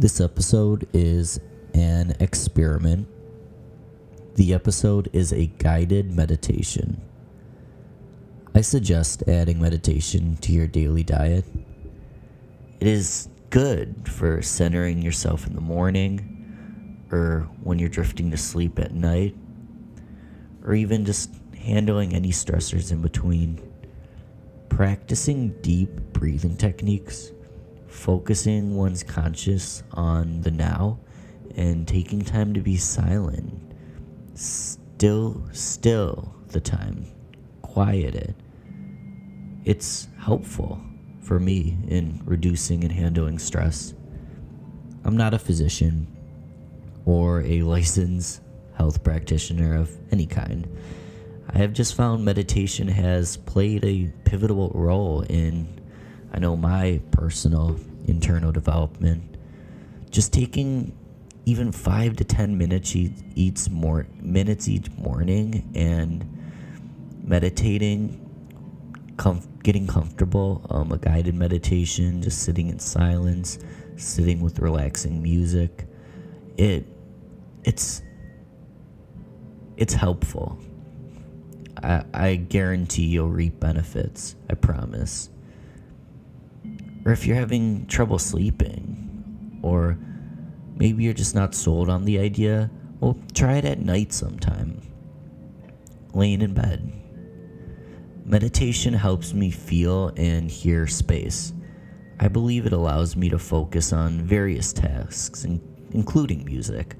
This episode is an experiment. The episode is a guided meditation. I suggest adding meditation to your daily diet. It is good for centering yourself in the morning or when you're drifting to sleep at night or even just handling any stressors in between. Practicing deep breathing techniques, focusing one's conscious on the now, and taking time to be silent. Still, still the time. Quiet it. It's helpful for me in reducing and handling stress. I'm not a physician or a licensed health practitioner of any kind. I have just found meditation has played a pivotal role in, I know, my personal internal development. Just taking even five to ten minutes each more minutes each morning and meditating, com- getting comfortable, um, a guided meditation, just sitting in silence, sitting with relaxing music. It, it's, it's helpful I, I guarantee you'll reap benefits. I promise. Or if you're having trouble sleeping, or maybe you're just not sold on the idea, well, try it at night sometime. Laying in bed. Meditation helps me feel and hear space. I believe it allows me to focus on various tasks, including music.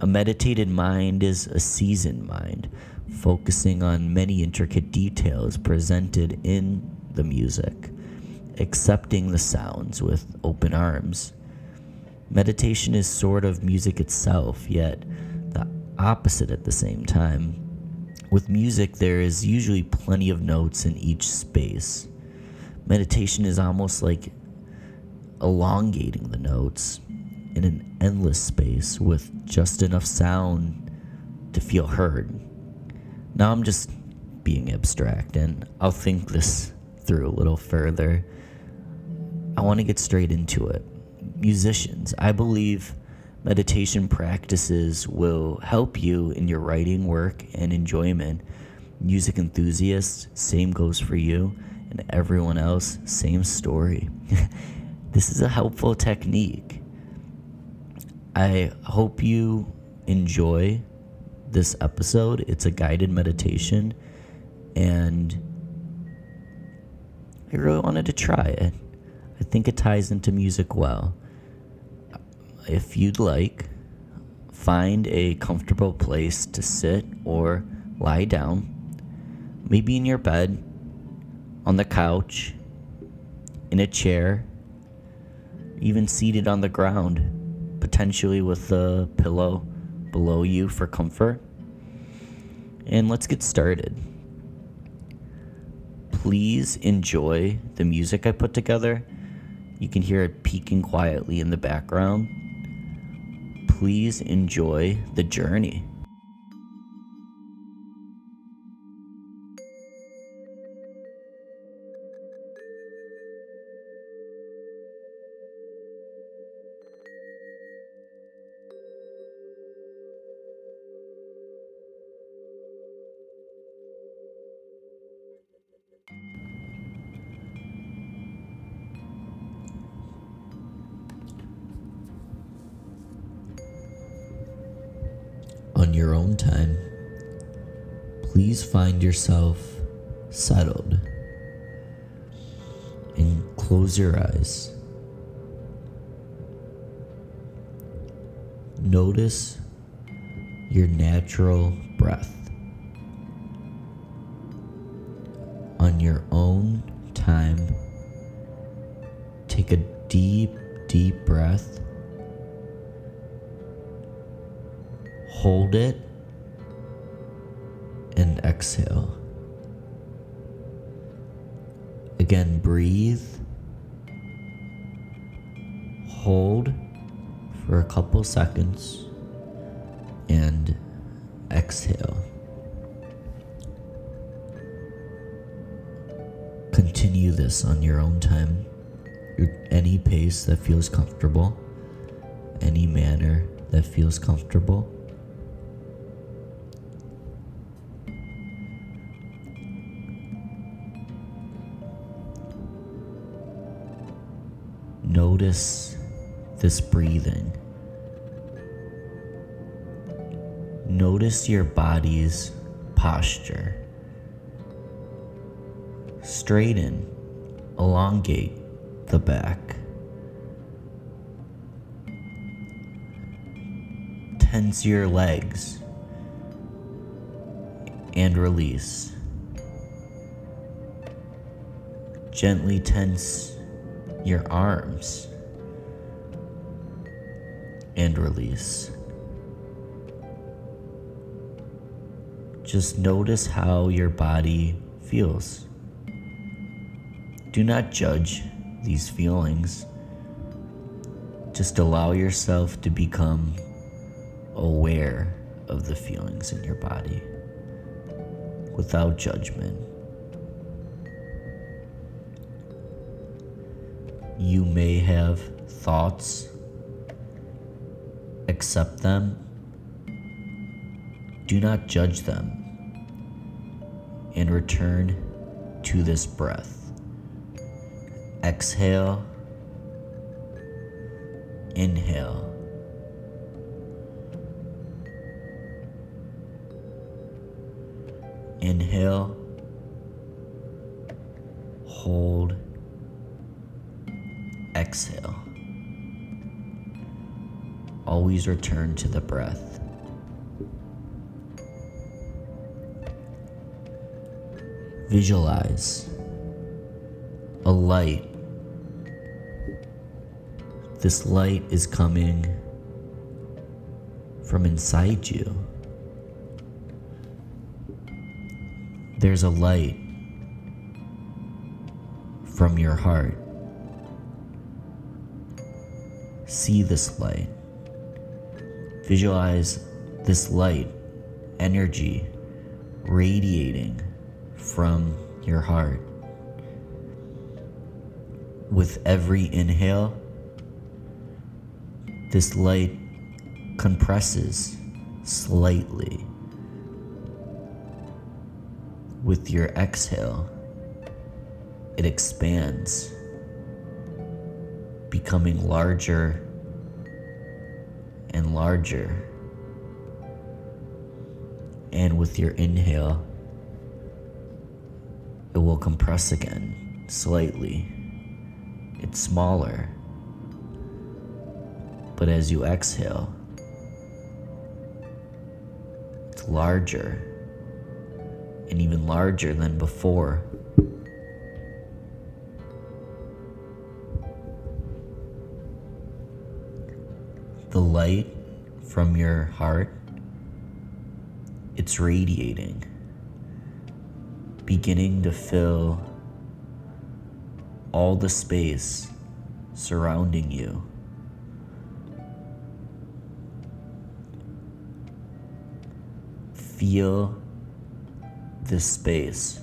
A meditated mind is a seasoned mind focusing on many intricate details presented in the music, accepting the sounds with open arms. Meditation is sort of music itself, yet the opposite at the same time. With music, there is usually plenty of notes in each space. Meditation is almost like elongating the notes in an endless space with just enough sound to feel heard. Now I'm just being abstract and I'll think this through a little further. I want to get straight into it. Musicians, I believe meditation practices will help you in your writing work and enjoyment. Music enthusiasts, same goes for you, and everyone else, same story. this is a helpful technique. I hope you enjoy this episode. It's a guided meditation, and I really wanted to try it. I think it ties into music well. If you'd like, find a comfortable place to sit or lie down, maybe in your bed, on the couch, in a chair, even seated on the ground, potentially with a pillow below you for comfort. And let's get started. Please enjoy the music I put together. You can hear it peeking quietly in the background. Please enjoy the journey. Your own time, please find yourself settled and close your eyes. Notice your natural breath. On your own time, take a deep, deep breath hold it, and exhale. Again, breathe, hold for a couple seconds, and exhale. Continue this on your own time, any pace that feels comfortable. any manner that feels comfortable. Notice this breathing. Notice your body's posture. Straighten, elongate the back. Tense your legs and release. Gently tense your arms and release. Just notice how your body feels. Do not judge these feelings. Just allow yourself to become aware of the feelings in your body without judgment. You may have thoughts, accept them, do not judge them, and return to this breath. Exhale, inhale. Inhale, hold, exhale. Always return to the breath. Visualize a light. This light is coming from inside you. There's a light from your heart. See this light. Visualize this light, energy radiating from your heart. With every inhale, this light compresses slightly. With your exhale, it expands, becoming larger and larger. And with your inhale, it will compress again slightly. It's smaller. But as you exhale, it's larger and even larger than before. The light from your heart, it's radiating, beginning to fill all the space surrounding you. Feel this space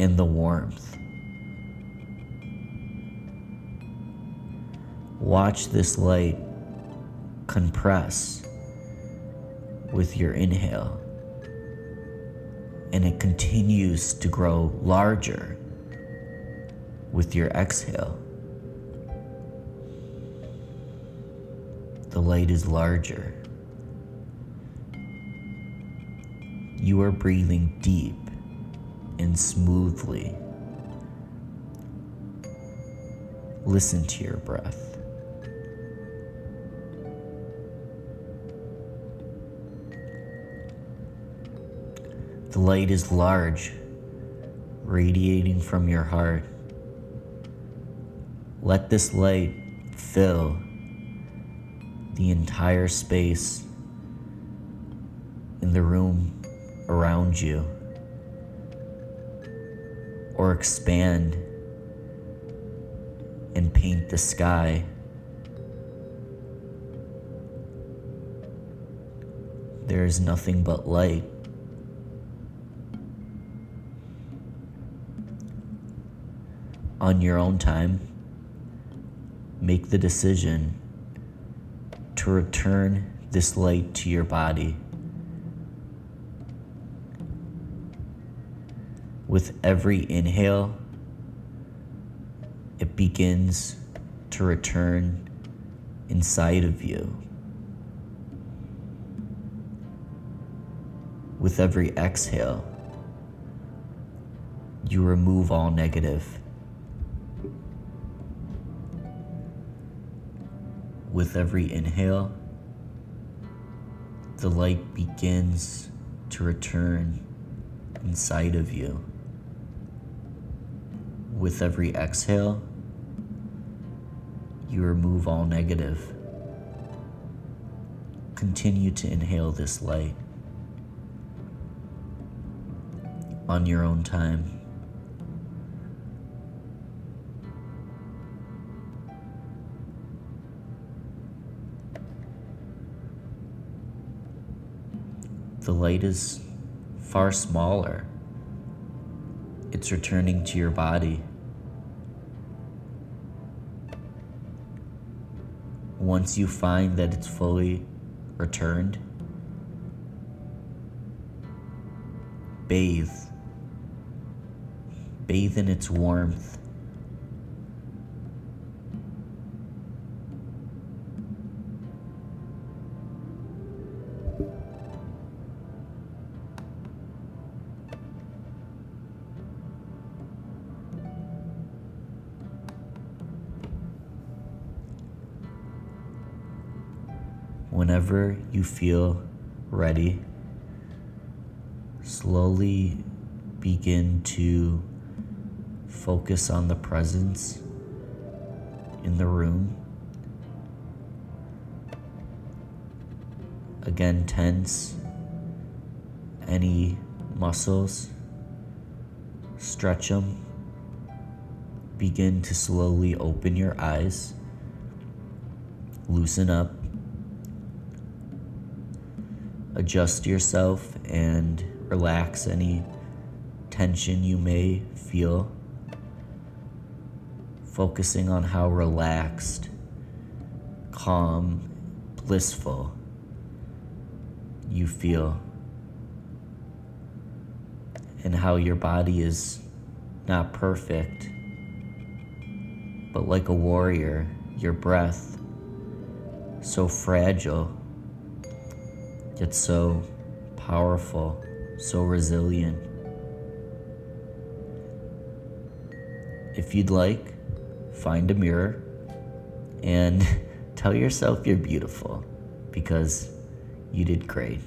and the warmth. Watch this light compress with your inhale, and it continues to grow larger with your exhale. The light is larger. You are breathing deep and smoothly. Listen to your breath. Light is large, radiating from your heart. Let this light fill the entire space in the room around you or expand and paint the sky. There is nothing but light. On your own time, make the decision to return this light to your body. With every inhale, it begins to return inside of you. With every exhale, you remove all negative. With every inhale, the light begins to return inside of you. With every exhale, you remove all negative. Continue to inhale this light on your own time. The light is far smaller. It's returning to your body. Once you find that it's fully returned, bathe. Bathe in its warmth. Whenever you feel ready, slowly begin to focus on the presence in the room. Again, tense any muscles, stretch them. Begin to slowly open your eyes, loosen up adjust yourself and relax any tension you may feel. Focusing on how relaxed, calm, blissful you feel. And how your body is not perfect, but like a warrior, your breath so fragile yet so powerful, so resilient. If you'd like, find a mirror and tell yourself you're beautiful because you did great.